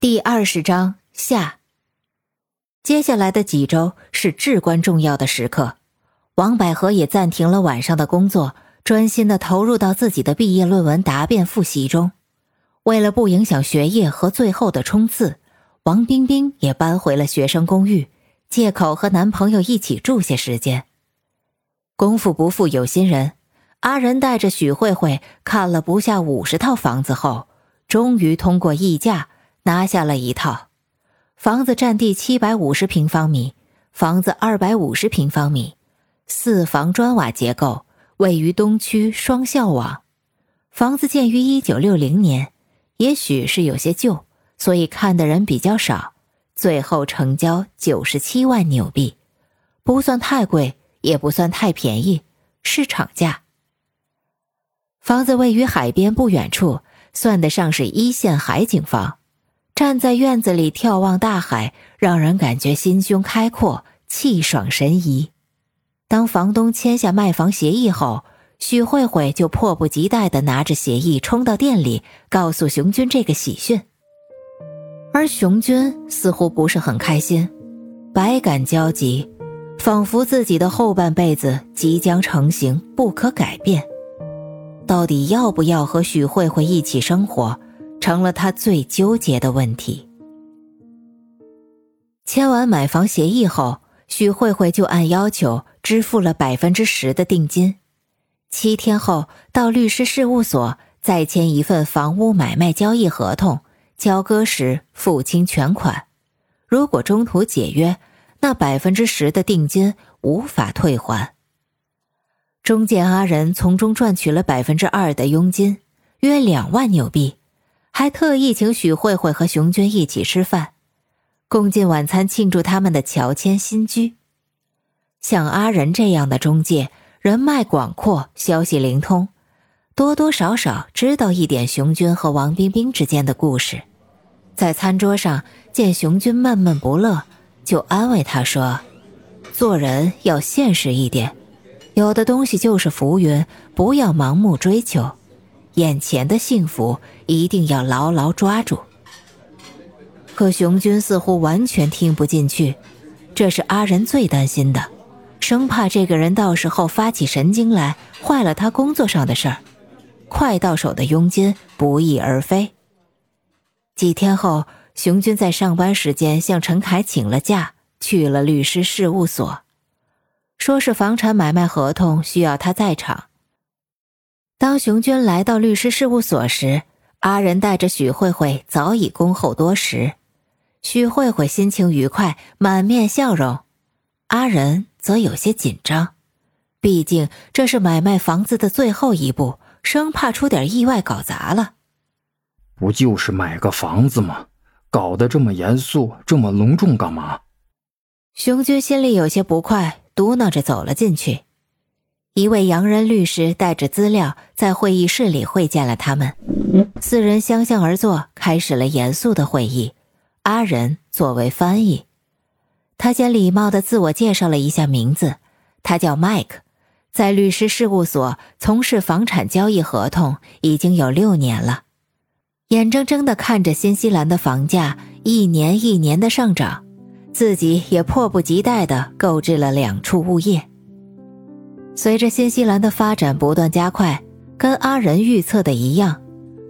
第二十章下。接下来的几周是至关重要的时刻，王百合也暂停了晚上的工作，专心的投入到自己的毕业论文答辩复习中。为了不影响学业和最后的冲刺，王冰冰也搬回了学生公寓，借口和男朋友一起住些时间。功夫不负有心人，阿仁带着许慧慧看了不下五十套房子后，终于通过议价。拿下了一套房子，占地七百五十平方米，房子二百五十平方米，四房砖瓦结构，位于东区双校网。房子建于一九六零年，也许是有些旧，所以看的人比较少。最后成交九十七万纽币，不算太贵，也不算太便宜，市场价。房子位于海边不远处，算得上是一线海景房。站在院子里眺望大海，让人感觉心胸开阔、气爽神怡。当房东签下卖房协议后，许慧慧就迫不及待地拿着协议冲到店里，告诉熊军这个喜讯。而熊军似乎不是很开心，百感交集，仿佛自己的后半辈子即将成型，不可改变。到底要不要和许慧慧一起生活？成了他最纠结的问题。签完买房协议后，许慧慧就按要求支付了百分之十的定金，七天后到律师事务所再签一份房屋买卖交易合同，交割时付清全款。如果中途解约，那百分之十的定金无法退还。中介阿仁从中赚取了百分之二的佣金，约两万纽币。还特意请许慧慧和熊娟一起吃饭，共进晚餐庆祝他们的乔迁新居。像阿仁这样的中介，人脉广阔，消息灵通，多多少少知道一点熊军和王冰冰之间的故事。在餐桌上见熊军闷闷不乐，就安慰他说：“做人要现实一点，有的东西就是浮云，不要盲目追求。”眼前的幸福一定要牢牢抓住。可熊军似乎完全听不进去，这是阿仁最担心的，生怕这个人到时候发起神经来，坏了他工作上的事儿。快到手的佣金不翼而飞。几天后，熊军在上班时间向陈凯请了假，去了律师事务所，说是房产买卖合同需要他在场。当熊娟来到律师事务所时，阿仁带着许慧慧早已恭候多时。许慧慧心情愉快，满面笑容；阿仁则有些紧张，毕竟这是买卖房子的最后一步，生怕出点意外搞砸了。不就是买个房子吗？搞得这么严肃，这么隆重干嘛？熊军心里有些不快，嘟囔着走了进去。一位洋人律师带着资料在会议室里会见了他们，四人相向而坐，开始了严肃的会议。阿仁作为翻译，他先礼貌地自我介绍了一下名字，他叫麦克，在律师事务所从事房产交易合同已经有六年了，眼睁睁地看着新西兰的房价一年一年的上涨，自己也迫不及待地购置了两处物业。随着新西兰的发展不断加快，跟阿仁预测的一样，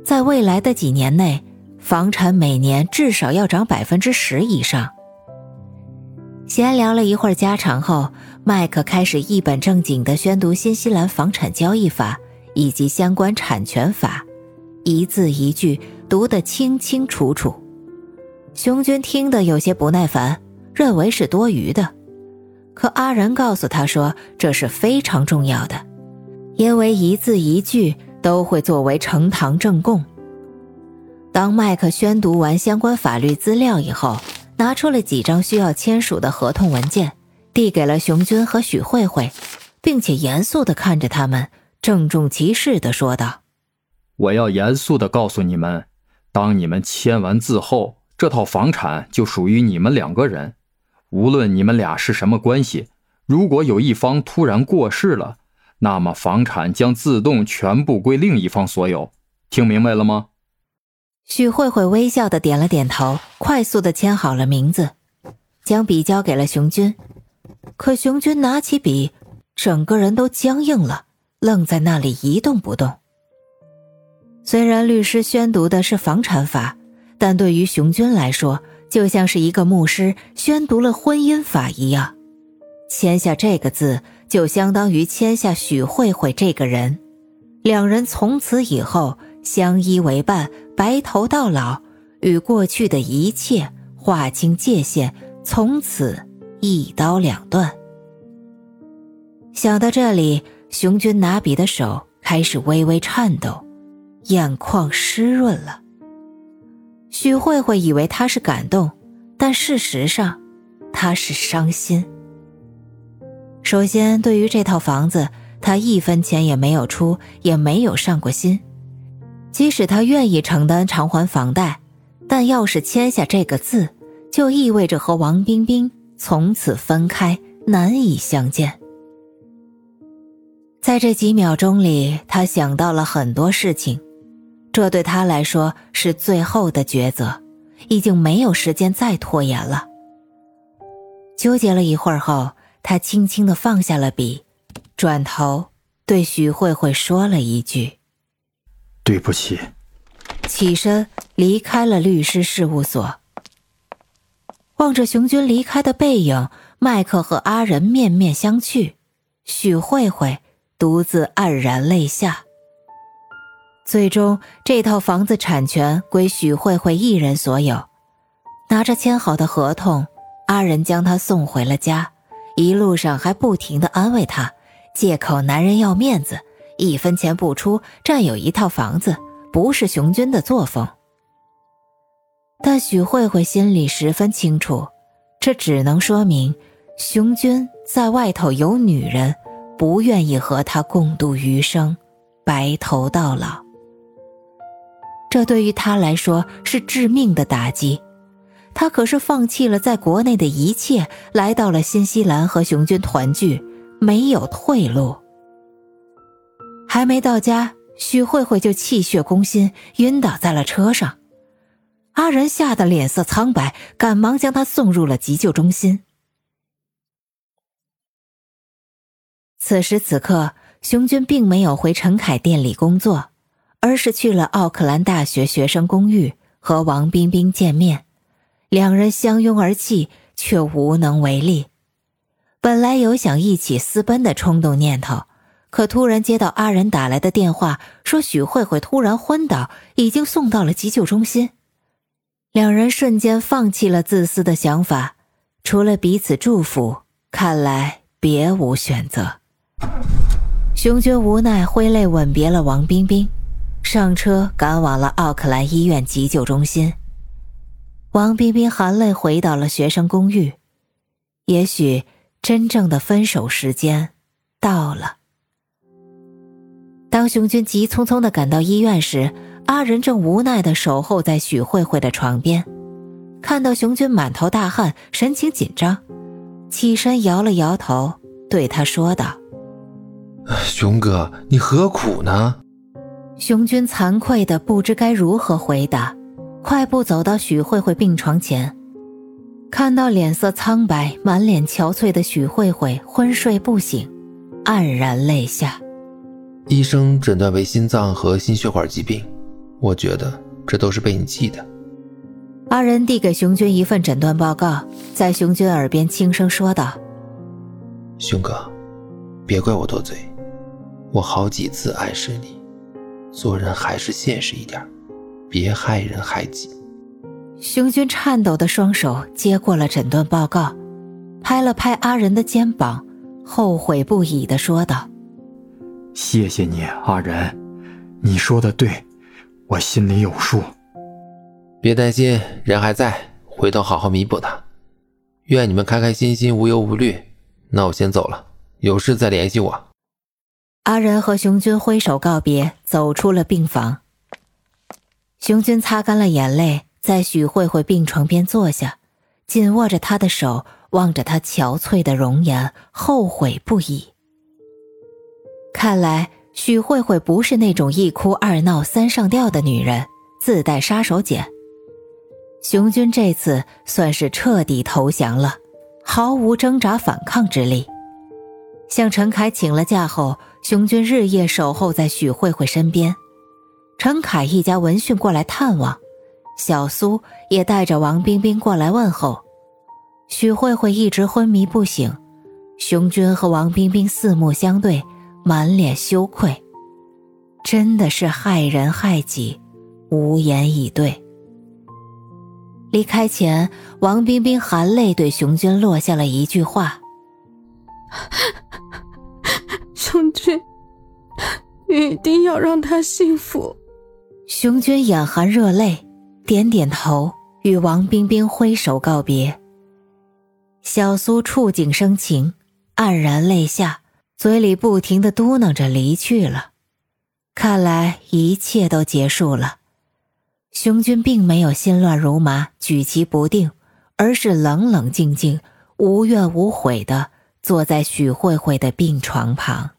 在未来的几年内，房产每年至少要涨百分之十以上。闲聊了一会儿家常后，麦克开始一本正经地宣读新西兰房产交易法以及相关产权法，一字一句读得清清楚楚。熊军听得有些不耐烦，认为是多余的。可阿仁告诉他说：“这是非常重要的，因为一字一句都会作为呈堂证供。”当麦克宣读完相关法律资料以后，拿出了几张需要签署的合同文件，递给了熊军和许慧慧，并且严肃地看着他们，郑重其事地说道：“我要严肃地告诉你们，当你们签完字后，这套房产就属于你们两个人。”无论你们俩是什么关系，如果有一方突然过世了，那么房产将自动全部归另一方所有。听明白了吗？许慧慧微笑的点了点头，快速的签好了名字，将笔交给了熊军。可熊军拿起笔，整个人都僵硬了，愣在那里一动不动。虽然律师宣读的是房产法，但对于熊军来说，就像是一个牧师宣读了婚姻法一样。签下这个字，就相当于签下许慧慧这个人，两人从此以后相依为伴，白头到老，与过去的一切划清界限，从此一刀两断。想到这里，熊军拿笔的手开始微微颤抖，眼眶湿润了。许慧慧以为他是感动，但事实上，他是伤心。首先，对于这套房子，他一分钱也没有出，也没有上过心。即使他愿意承担偿还房贷，但要是签下这个字，就意味着和王冰冰从此分开，难以相见。在这几秒钟里，他想到了很多事情，这对他来说是最后的抉择，已经没有时间再拖延了。纠结了一会儿后。他轻轻的放下了笔，转头对许慧慧说了一句：“对不起。”起身离开了律师事务所。望着熊军离开的背影，麦克和阿仁面面相觑，许慧慧独自黯然泪下。最终，这套房子产权归许慧慧一人所有。拿着签好的合同，阿仁将她送回了家。一路上还不停的安慰她，借口男人要面子，一分钱不出占有一套房子，不是熊军的作风。但许慧慧心里十分清楚，这只能说明熊军在外头有女人，不愿意和他共度余生，白头到老。这对于他来说是致命的打击。他可是放弃了在国内的一切，来到了新西兰和熊军团聚，没有退路。还没到家，许慧慧就气血攻心，晕倒在了车上。阿仁吓得脸色苍白，赶忙将她送入了急救中心。此时此刻，熊军并没有回陈凯店里工作，而是去了奥克兰大学学生公寓和王冰冰见面。两人相拥而泣，却无能为力。本来有想一起私奔的冲动念头，可突然接到阿仁打来的电话，说许慧慧突然昏倒，已经送到了急救中心。两人瞬间放弃了自私的想法，除了彼此祝福，看来别无选择。熊军无奈挥泪吻别了王冰冰，上车赶往了奥克兰医院急救中心。王冰冰含泪回到了学生公寓，也许真正的分手时间到了。当熊军急匆匆的赶到医院时，阿仁正无奈的守候在许慧慧的床边，看到熊军满头大汗，神情紧张，起身摇了摇头，对他说道：“熊哥，你何苦呢？”熊军惭愧的不知该如何回答。快步走到许慧慧病床前，看到脸色苍白、满脸憔悴的许慧慧昏睡不醒，黯然泪下。医生诊断为心脏和心血管疾病，我觉得这都是被你气的。阿仁递给熊军一份诊断报告，在熊军耳边轻声说道：“熊哥，别怪我多嘴，我好几次暗示你，做人还是现实一点。”别害人害己。熊军颤抖的双手接过了诊断报告，拍了拍阿仁的肩膀，后悔不已的说道：“谢谢你，阿仁，你说的对，我心里有数。别担心，人还在，回头好好弥补他。愿你们开开心心，无忧无虑。那我先走了，有事再联系我。”阿仁和熊军挥手告别，走出了病房。熊军擦干了眼泪，在许慧慧病床边坐下，紧握着她的手，望着她憔悴的容颜，后悔不已。看来许慧慧不是那种一哭二闹三上吊的女人，自带杀手锏。熊军这次算是彻底投降了，毫无挣扎反抗之力。向陈凯请了假后，熊军日夜守候在许慧慧身边。陈凯一家闻讯过来探望，小苏也带着王冰冰过来问候。许慧慧一直昏迷不醒，熊军和王冰冰四目相对，满脸羞愧，真的是害人害己，无言以对。离开前，王冰冰含泪对熊军落下了一句话。熊军，你一定要让他幸福。熊军眼含热泪，点点头，与王冰冰挥手告别。小苏触景生情，黯然泪下，嘴里不停的嘟囔着离去了。看来一切都结束了。熊军并没有心乱如麻、举棋不定，而是冷冷静静、无怨无悔的坐在许慧慧的病床旁。